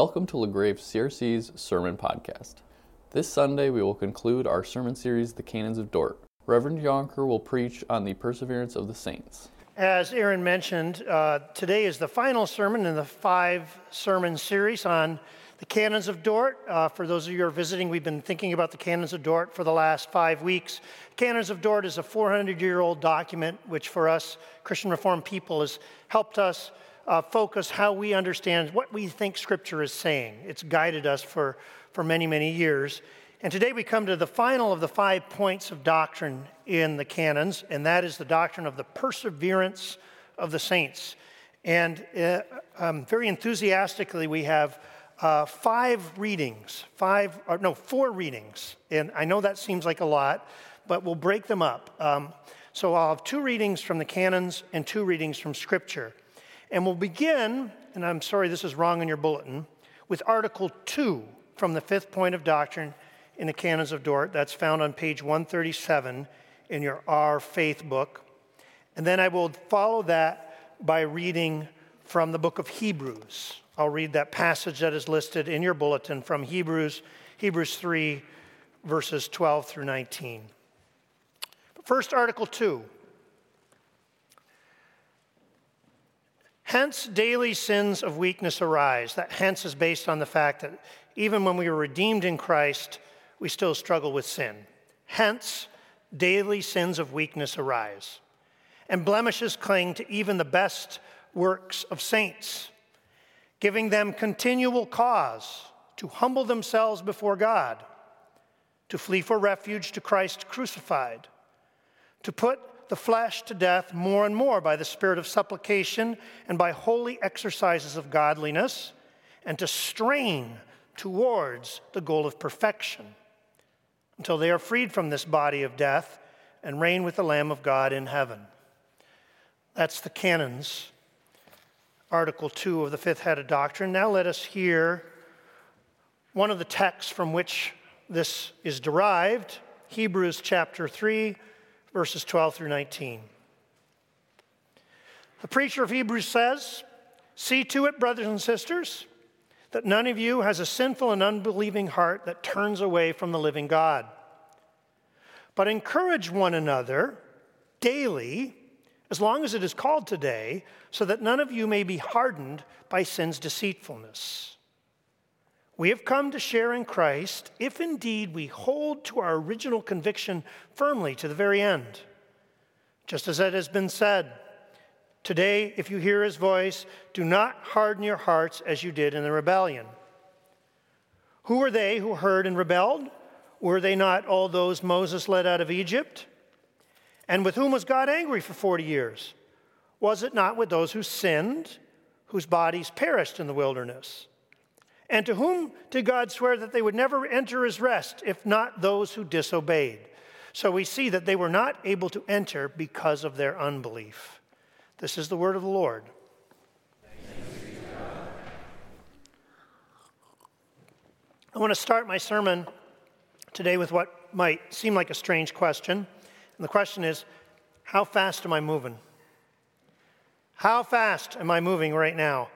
Welcome to LaGrave CRC's Sermon Podcast. This Sunday, we will conclude our sermon series, The Canons of Dort. Reverend Jonker will preach on the perseverance of the saints. As Aaron mentioned, uh, today is the final sermon in the five sermon series on the Canons of Dort. Uh, for those of you who are visiting, we've been thinking about the Canons of Dort for the last five weeks. Canons of Dort is a 400 year old document, which for us Christian Reformed people has helped us uh, focus how we understand what we think Scripture is saying. It's guided us for, for many, many years. And today we come to the final of the five points of doctrine in the canons, and that is the doctrine of the perseverance of the saints. And uh, um, very enthusiastically, we have uh, five readings, five, or no, four readings. And I know that seems like a lot, but we'll break them up. Um, so I'll have two readings from the canons and two readings from Scripture. And we'll begin, and I'm sorry this is wrong in your bulletin, with Article 2 from the fifth point of doctrine in the Canons of Dort. That's found on page 137 in your Our Faith book. And then I will follow that by reading from the book of Hebrews. I'll read that passage that is listed in your bulletin from Hebrews, Hebrews 3, verses 12 through 19. First, Article 2. Hence, daily sins of weakness arise. That hence is based on the fact that even when we were redeemed in Christ, we still struggle with sin. Hence, daily sins of weakness arise. And blemishes cling to even the best works of saints giving them continual cause to humble themselves before God, to flee for refuge to Christ crucified, to put the flesh to death more and more by the spirit of supplication and by holy exercises of godliness, and to strain towards the goal of perfection until they are freed from this body of death and reign with the Lamb of God in heaven. That's the canons Article 2 of the fifth head of doctrine. Now let us hear one of the texts from which this is derived Hebrews chapter 3, verses 12 through 19. The preacher of Hebrews says, See to it, brothers and sisters, that none of you has a sinful and unbelieving heart that turns away from the living God. But encourage one another daily as long as it is called today, so that none of you may be hardened by sin's deceitfulness. We have come to share in Christ if indeed we hold to our original conviction firmly to the very end. Just as it has been said, today, if you hear his voice, do not harden your hearts as you did in the rebellion. Who were they who heard and rebelled? Were they not all those Moses led out of Egypt? And with whom was God angry for 40 years? Was it not with those who sinned, whose bodies perished in the wilderness? And to whom did God swear that they would never enter his rest, if not those who disobeyed? So we see that they were not able to enter because of their unbelief. This is the word of the Lord. I want to start my sermon today with what might seem like a strange question. And the question is how fast am I moving? How fast am I moving right now?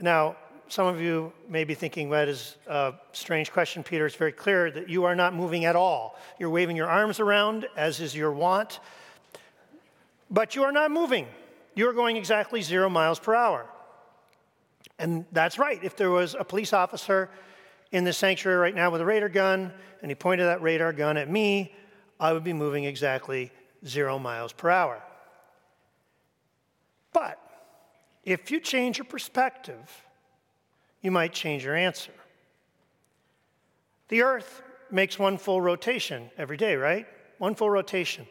Now, some of you may be thinking that is a strange question, Peter. It's very clear that you are not moving at all. You're waving your arms around, as is your wont, but you are not moving. You're going exactly zero miles per hour. And that's right. If there was a police officer in the sanctuary right now with a radar gun and he pointed that radar gun at me, I would be moving exactly zero miles per hour. But if you change your perspective, you might change your answer. The Earth makes one full rotation every day, right? One full rotation.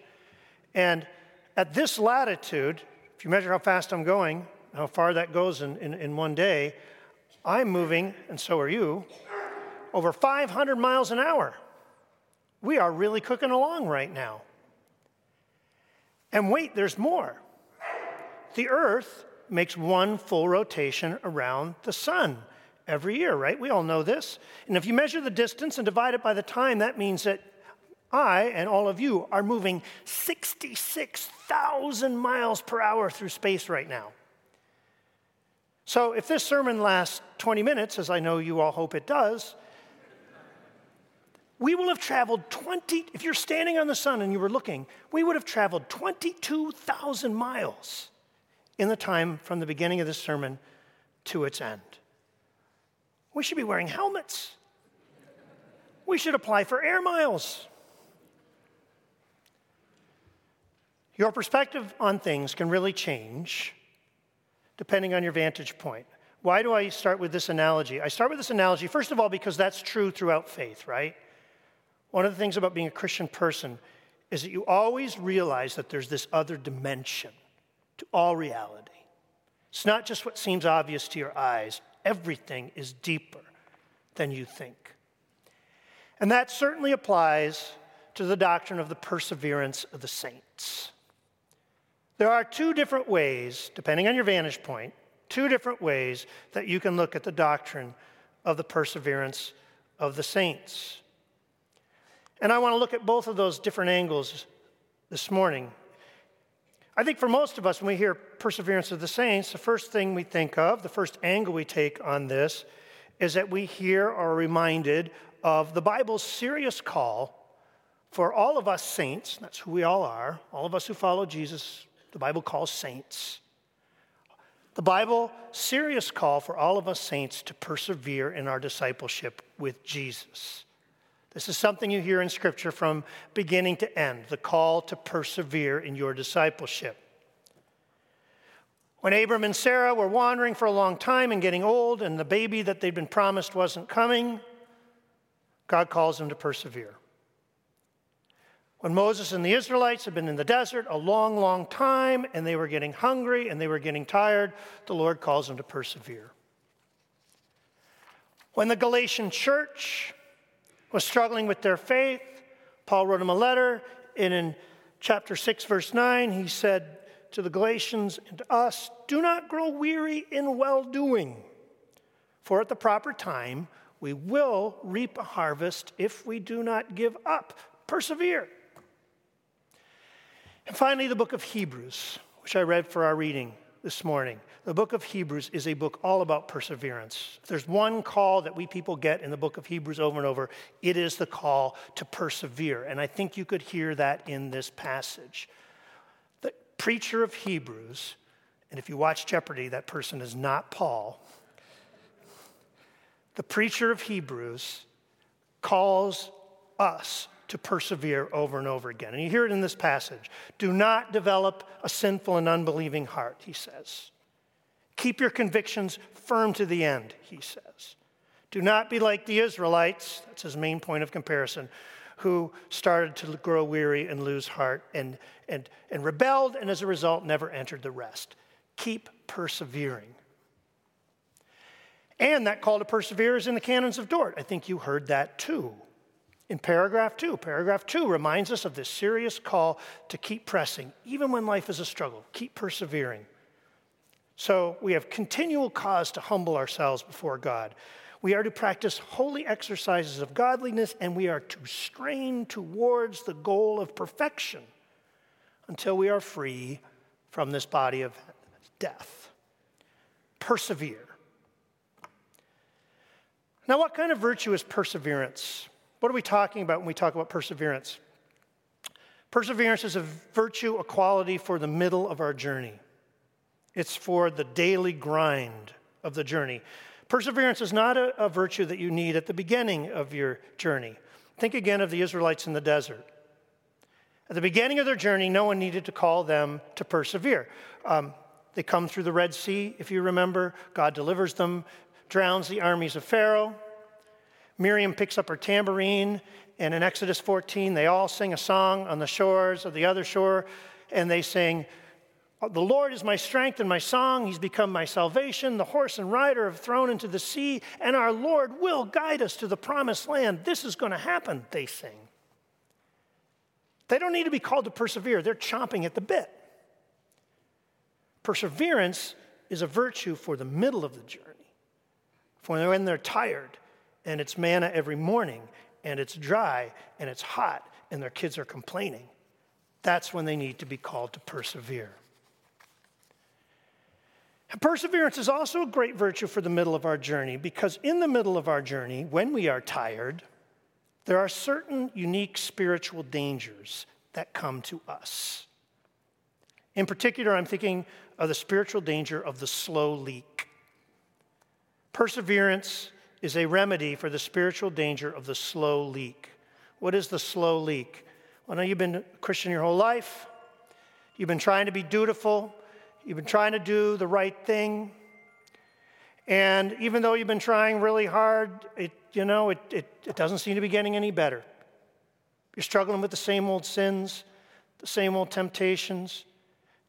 And at this latitude, if you measure how fast I'm going, how far that goes in, in, in one day, I'm moving, and so are you, over 500 miles an hour we are really cooking along right now. And wait, there's more. The Earth makes one full rotation around the sun every year, right? We all know this. And if you measure the distance and divide it by the time, that means that I and all of you are moving 66,000 miles per hour through space right now. So, if this sermon lasts 20 minutes, as I know you all hope it does, we will have traveled 20, if you're standing on the sun and you were looking, we would have traveled 22,000 miles in the time from the beginning of this sermon to its end. We should be wearing helmets. We should apply for air miles. Your perspective on things can really change depending on your vantage point. Why do I start with this analogy? I start with this analogy, first of all, because that's true throughout faith, right? One of the things about being a Christian person is that you always realize that there's this other dimension to all reality. It's not just what seems obvious to your eyes, everything is deeper than you think. And that certainly applies to the doctrine of the perseverance of the saints. There are two different ways, depending on your vantage point, two different ways that you can look at the doctrine of the perseverance of the saints. And I want to look at both of those different angles this morning. I think for most of us, when we hear perseverance of the saints, the first thing we think of, the first angle we take on this, is that we hear or are reminded of the Bible's serious call for all of us saints, that's who we all are, all of us who follow Jesus, the Bible calls saints. The Bible, serious call for all of us saints to persevere in our discipleship with Jesus. This is something you hear in Scripture from beginning to end the call to persevere in your discipleship. When Abram and Sarah were wandering for a long time and getting old, and the baby that they'd been promised wasn't coming, God calls them to persevere. When Moses and the Israelites had been in the desert a long, long time and they were getting hungry and they were getting tired, the Lord calls them to persevere. When the Galatian church was struggling with their faith, Paul wrote him a letter, and in chapter 6, verse 9, he said to the Galatians and to us, Do not grow weary in well doing, for at the proper time we will reap a harvest if we do not give up. Persevere. And finally, the book of Hebrews, which I read for our reading this morning. The book of Hebrews is a book all about perseverance. If there's one call that we people get in the book of Hebrews over and over, it is the call to persevere. And I think you could hear that in this passage. The preacher of Hebrews, and if you watch Jeopardy, that person is not Paul. The preacher of Hebrews calls us to persevere over and over again. And you hear it in this passage. Do not develop a sinful and unbelieving heart, he says. Keep your convictions firm to the end, he says. Do not be like the Israelites, that's his main point of comparison, who started to grow weary and lose heart and, and, and rebelled, and as a result, never entered the rest. Keep persevering. And that call to persevere is in the canons of Dort. I think you heard that too in paragraph two. Paragraph two reminds us of this serious call to keep pressing, even when life is a struggle, keep persevering. So we have continual cause to humble ourselves before God. We are to practice holy exercises of godliness, and we are to strain towards the goal of perfection until we are free from this body of death. Persevere. Now, what kind of virtue is perseverance? What are we talking about when we talk about perseverance? Perseverance is a virtue, a quality for the middle of our journey. It's for the daily grind of the journey. Perseverance is not a, a, virtue that you need at the beginning of your journey. Think again of the Israelites in the desert. At the beginning of their journey, no one needed to call them to persevere. Um, they come through the Red Sea, if you remember. God delivers them, drowns the armies of Pharaoh. Miriam picks up her tambourine, and in Exodus 14, they all sing a song on the shores of the other shore, and they sing, The Lord is my strength and my song. He's become my salvation. The horse and rider have thrown into the sea, and our Lord will guide us to the promised land. This is going to happen, they sing. They don't need to be called to persevere, they're chomping at the bit. Perseverance is a virtue for the middle of the journey, for when they're tired and it's manna every morning, and it's dry, and it's hot, and their kids are complaining. That's when they need to be called to persevere. Perseverance is also a great virtue for the middle of our journey because in the middle of our journey, when we are tired, there are certain unique spiritual dangers that come to us. In particular, I'm thinking of the spiritual danger of the slow leak. Perseverance is a remedy for the spiritual danger of the slow leak. What is the slow leak? Well, now you've been a Christian your whole life. You've been trying to be dutiful. You've been trying to do the right thing. And even though you've been trying really hard, it, you know, it, it, it doesn't seem to be getting any better. You're struggling with the same old sins, the same old temptations.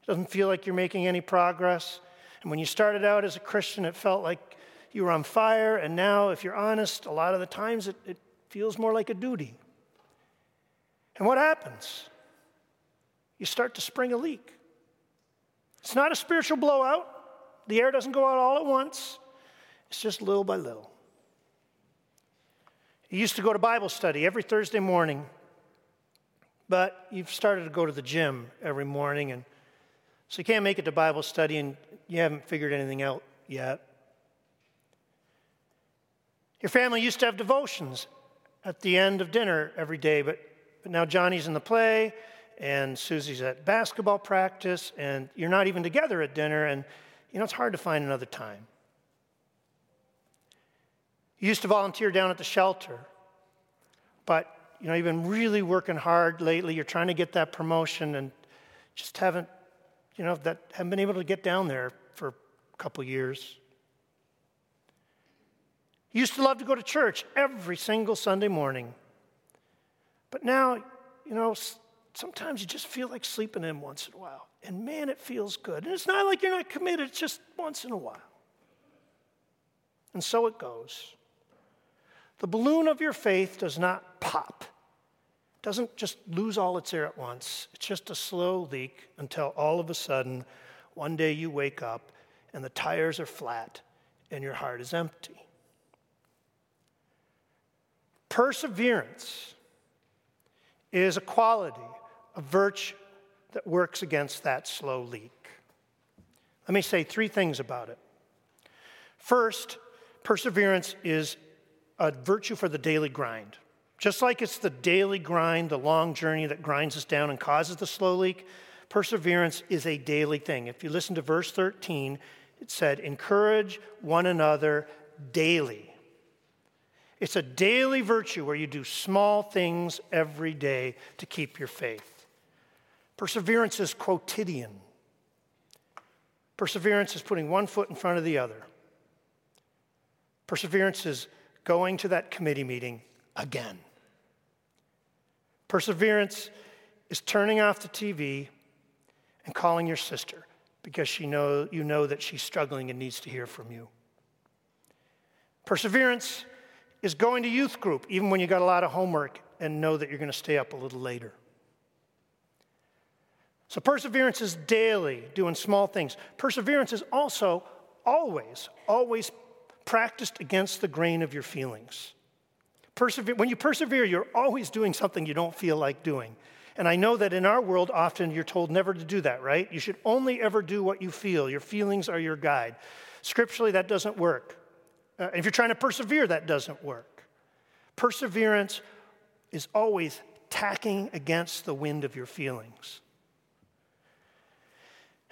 It doesn't feel like you're making any progress. And when you started out as a Christian, it felt like you were on fire. And now, if you're honest, a lot of the times it, it feels more like a duty. And what happens? You start to spring a leak. It's not a spiritual blowout. The air doesn't go out all at once. It's just little by little. You used to go to Bible study every Thursday morning, but you've started to go to the gym every morning, and so you can't make it to Bible study, and you haven't figured anything out yet. Your family used to have devotions at the end of dinner every day, but, but now Johnny's in the play, and Susie's at basketball practice, and you're not even together at dinner, and you know, it's hard to find another time. You used to volunteer down at the shelter, but you know, you've been really working hard lately. You're trying to get that promotion and just haven't, you know, that haven't been able to get down there for a couple years. You used to love to go to church every single Sunday morning. But now, you know, sometimes you just feel like sleeping in once in a while. And man, it feels good. And it's not like you're not committed, it's just once in a while. And so it goes. The balloon of your faith does not pop, it doesn't just lose all its air at once. It's just a slow leak until all of a sudden, one day you wake up and the tires are flat and your heart is empty. Perseverance is a quality, a virtue that works against that slow leak. Let me say three things about it. First, perseverance is a virtue for the daily grind. Just like it's the daily grind, the long journey that grinds us down and causes the slow leak, perseverance is a daily thing. If you listen to verse 13, it said, Encourage one another daily. It's a daily virtue where you do small things every day to keep your faith. Perseverance is quotidian. Perseverance is putting one foot in front of the other. Perseverance is going to that committee meeting again. Perseverance is turning off the TV and calling your sister because she know, you know that she's struggling and needs to hear from you. Perseverance is going to youth group even when you got a lot of homework and know that you're going to stay up a little later. So, perseverance is daily, doing small things. Perseverance is also always, always practiced against the grain of your feelings. Persevere, when you persevere, you're always doing something you don't feel like doing. And I know that in our world, often you're told never to do that, right? You should only ever do what you feel. Your feelings are your guide. Scripturally, that doesn't work. Uh, if you're trying to persevere, that doesn't work. Perseverance is always tacking against the wind of your feelings.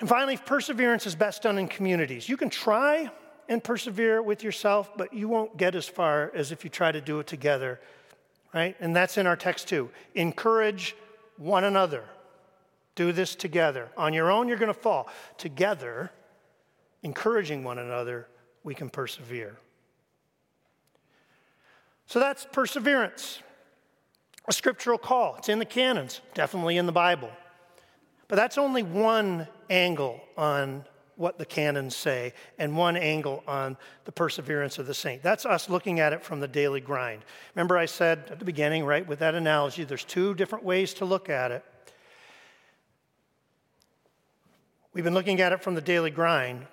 And finally, perseverance is best done in communities. You can try and persevere with yourself, but you won't get as far as if you try to do it together, right? And that's in our text too. Encourage one another. Do this together. On your own, you're going to fall. Together, encouraging one another, we can persevere. So that's perseverance, a scriptural call. It's in the canons, definitely in the Bible. But that's only one angle on what the canons say and one angle on the perseverance of the saint. That's us looking at it from the daily grind. Remember, I said at the beginning, right, with that analogy, there's two different ways to look at it. We've been looking at it from the daily grind,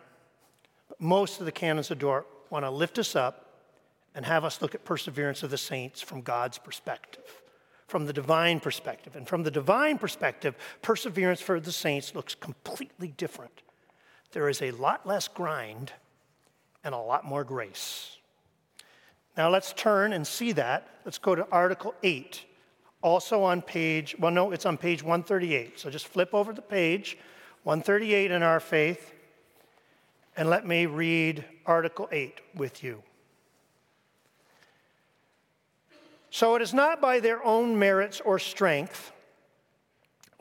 but most of the canons of Dort want to lift us up and have us look at perseverance of the saints from God's perspective, from the divine perspective. And from the divine perspective, perseverance for the saints looks completely different there is a lot less grind and a lot more grace. Now let's turn and see that. Let's go to Article 8, also on page, well, no, it's on page 138. So just flip over the page, 138 in our faith, and let me read Article 8 with you. So it is not by their own merits or strength,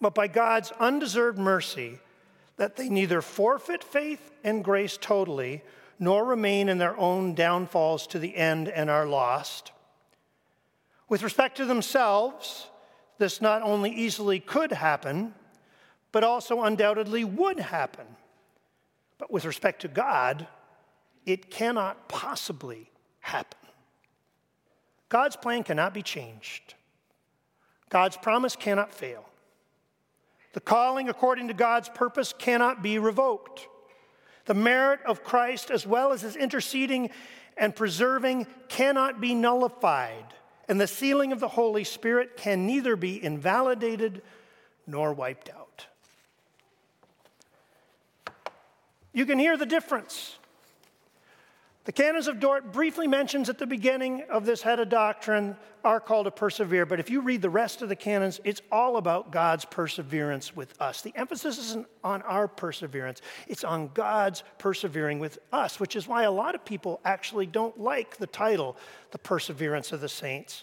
but by God's undeserved mercy that they neither forfeit faith and grace totally, nor remain in their own downfalls to the end and are lost. With respect to themselves, this not only easily could happen, but also undoubtedly would happen. But with respect to God, it cannot possibly happen. God's plan cannot be changed. God's promise cannot fail. The calling according to God's purpose cannot be revoked. The merit of Christ, as well as his interceding and preserving, cannot be nullified. And the sealing of the Holy Spirit can neither be invalidated nor wiped out. You can hear the difference. The canons of Dort briefly mentions at the beginning of this head of doctrine are called to persevere, but if you read the rest of the canons, it's all about God's perseverance with us. The emphasis isn't on our perseverance, it's on God's persevering with us, which is why a lot of people actually don't like the title, The Perseverance of the Saints.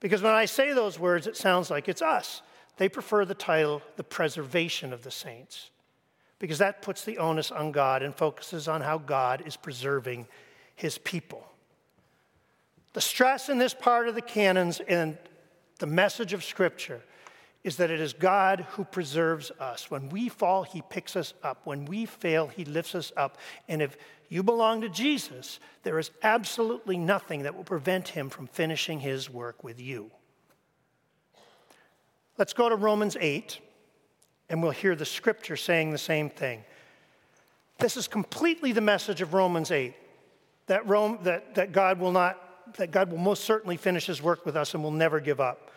Because when I say those words, it sounds like it's us. They prefer the title, The Preservation of the Saints because that puts the onus on God and focuses on how God is preserving his people. The stress in this part of the canons and the message of Scripture is that it is God who preserves us. When we fall, he picks us up. When we fail, he lifts us up. And if you belong to Jesus, there is absolutely nothing that will prevent him from finishing his work with you. Let's go to Romans 8 and we'll hear the scripture saying the same thing. This is completely the message of Romans 8 that, Rome, that, that God will not, that God will most certainly finish his work with us and will never give up.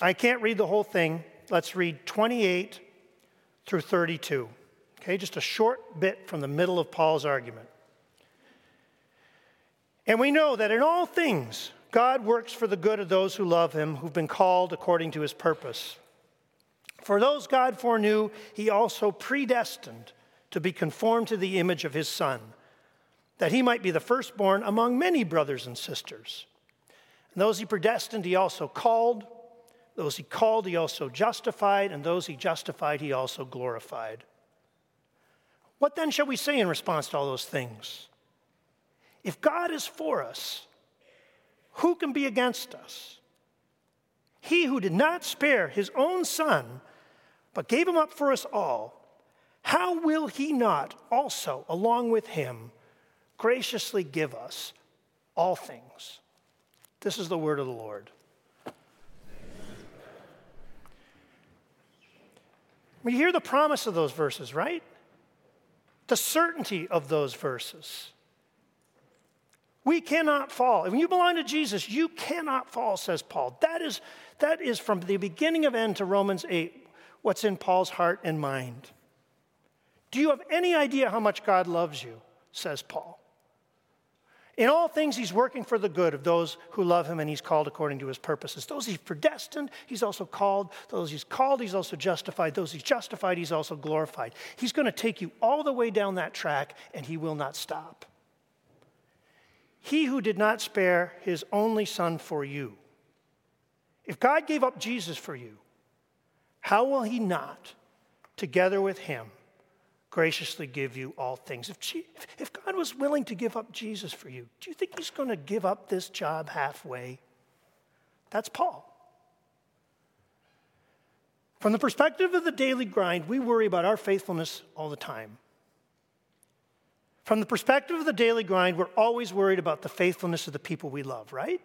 I can't read the whole thing. Let's read 28 through 32. Okay, just a short bit from the middle of Paul's argument. And we know that in all things, God works for the good of those who love him, who've been called according to his purpose. For those God foreknew, he also predestined to be conformed to the image of his Son, that he might be the firstborn among many brothers and sisters. And those he predestined, he also called. Those he called, he also justified. And those he justified, he also glorified. What then shall we say in response to all those things? If God is for us, who can be against us? He who did not spare his own son, but gave him up for us all, how will he not also, along with him, graciously give us all things? This is the word of the Lord. We hear the promise of those verses, right? The certainty of those verses. We cannot fall. When you belong to Jesus, you cannot fall, says Paul. That is, that is from the beginning of end to Romans 8 what's in Paul's heart and mind. Do you have any idea how much God loves you? says Paul. In all things, he's working for the good of those who love him and he's called according to his purposes. Those he's predestined, he's also called. Those he's called, he's also justified. Those he's justified, he's also glorified. He's going to take you all the way down that track and he will not stop. He who did not spare his only son for you. If God gave up Jesus for you, how will he not, together with him, graciously give you all things? If, if God was willing to give up Jesus for you, do you think he's going to give up this job halfway? That's Paul. From the perspective of the daily grind, we worry about our faithfulness all the time. From the perspective of the daily grind, we're always worried about the faithfulness of the people we love, right?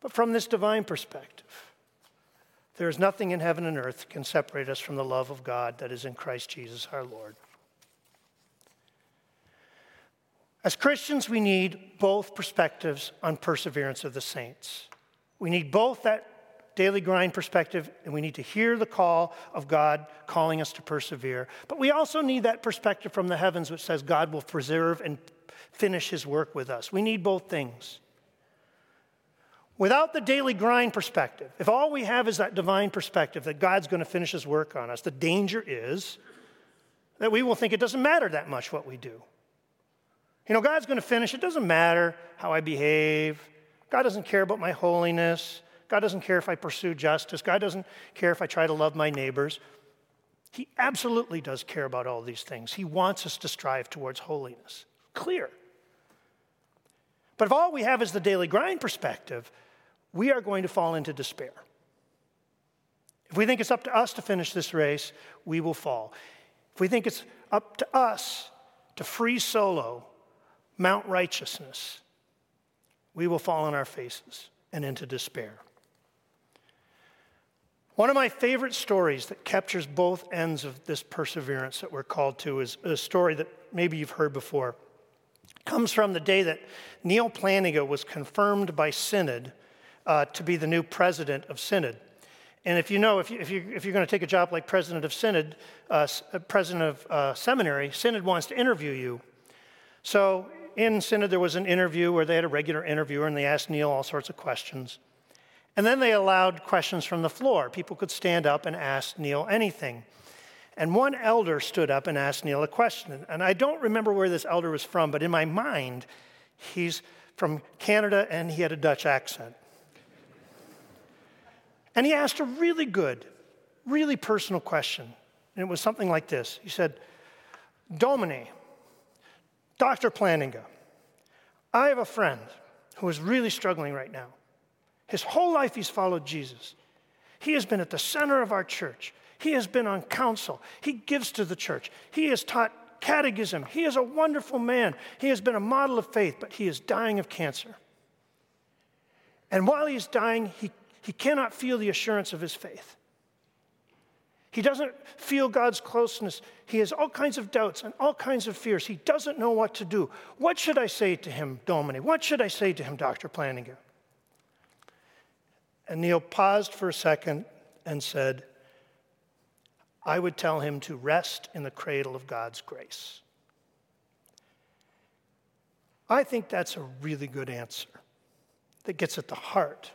But from this divine perspective, there is nothing in heaven and earth can separate us from the love of God that is in Christ Jesus our Lord. As Christians, we need both perspectives on perseverance of the saints. We need both that daily grind perspective, and we need to hear the call of God calling us to persevere. But we also need that perspective from the heavens, which says God will preserve and finish his work with us. We need both things. Without the daily grind perspective, if all we have is that divine perspective that God's going to finish his work on us, the danger is that we will think it doesn't matter that much what we do. You know, God's going to finish. It doesn't matter how I behave. God doesn't care about my holiness. God doesn't care if I pursue justice. God doesn't care if I try to love my neighbors. He absolutely does care about all these things. He wants us to strive towards holiness. Clear. But if all we have is the daily grind perspective, we are going to fall into despair. If we think it's up to us to finish this race, we will fall. If we think it's up to us to free solo Mount Righteousness, we will fall on our faces and into despair. One of my favorite stories that captures both ends of this perseverance that we're called to is a story that maybe you've heard before. It comes from the day that Neil Plantinga was confirmed by Synod uh, to be the new president of Synod. And if you know, if, you, if, you, if you're going to take a job like president of Synod, uh, uh, president of uh, seminary, Synod wants to interview you. So in Synod, there was an interview where they had a regular interviewer and they asked Neil all sorts of questions. And then they allowed questions from the floor. People could stand up and ask Neil anything. And one elder stood up and asked Neil a question. And I don't remember where this elder was from, but in my mind, he's from Canada and he had a Dutch accent. And he asked a really good, really personal question. And it was something like this He said, Domine, Dr. Plantinga, I have a friend who is really struggling right now. His whole life he's followed Jesus. He has been at the center of our church. He has been on council. He gives to the church. He has taught catechism. He is a wonderful man. He has been a model of faith, but he is dying of cancer. And while he is dying, he, he cannot feel the assurance of his faith. He doesn't feel God's closeness. He has all kinds of doubts and all kinds of fears. He doesn't know what to do. What should I say to him, Domine? What should I say to him, Dr. Plantinga? And Neil paused for a second and said, I would tell him to rest in the cradle of God's grace. I think that's a really good answer that gets at the heart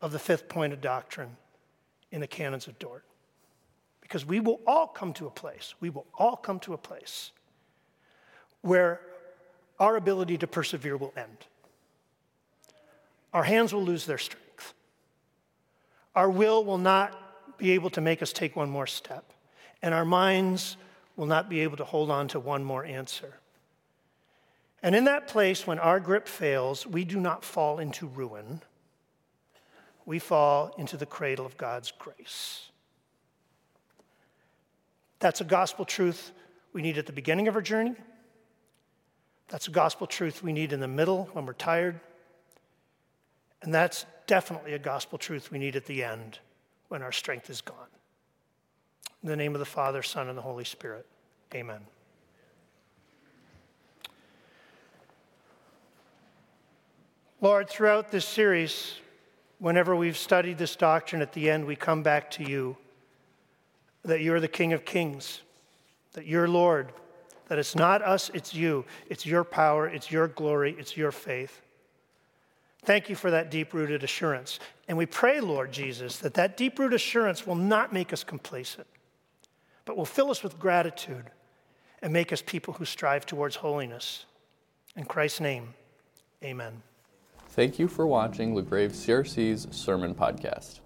of the fifth point of doctrine in the canons of Dort. Because we will all come to a place, we will all come to a place where our ability to persevere will end. Our hands will lose their strength. Our will will not be able to make us take one more step. And our minds will not be able to hold on to one more answer. And in that place, when our grip fails, we do not fall into ruin. We fall into the cradle of God's grace. That's a gospel truth we need at the beginning of our journey. That's a gospel truth we need in the middle when we're tired. And that's definitely a gospel truth we need at the end when our strength is gone. In the name of the Father, Son, and the Holy Spirit, amen. Lord, throughout this series, whenever we've studied this doctrine, at the end we come back to you that you're the King of Kings, that you're Lord, that it's not us, it's you. It's your power, it's your glory, it's your faith. Thank you for that deep rooted assurance. And we pray, Lord Jesus, that that deep rooted assurance will not make us complacent, but will fill us with gratitude and make us people who strive towards holiness. In Christ's name, amen. Thank you for watching LaGrave CRC's Sermon Podcast.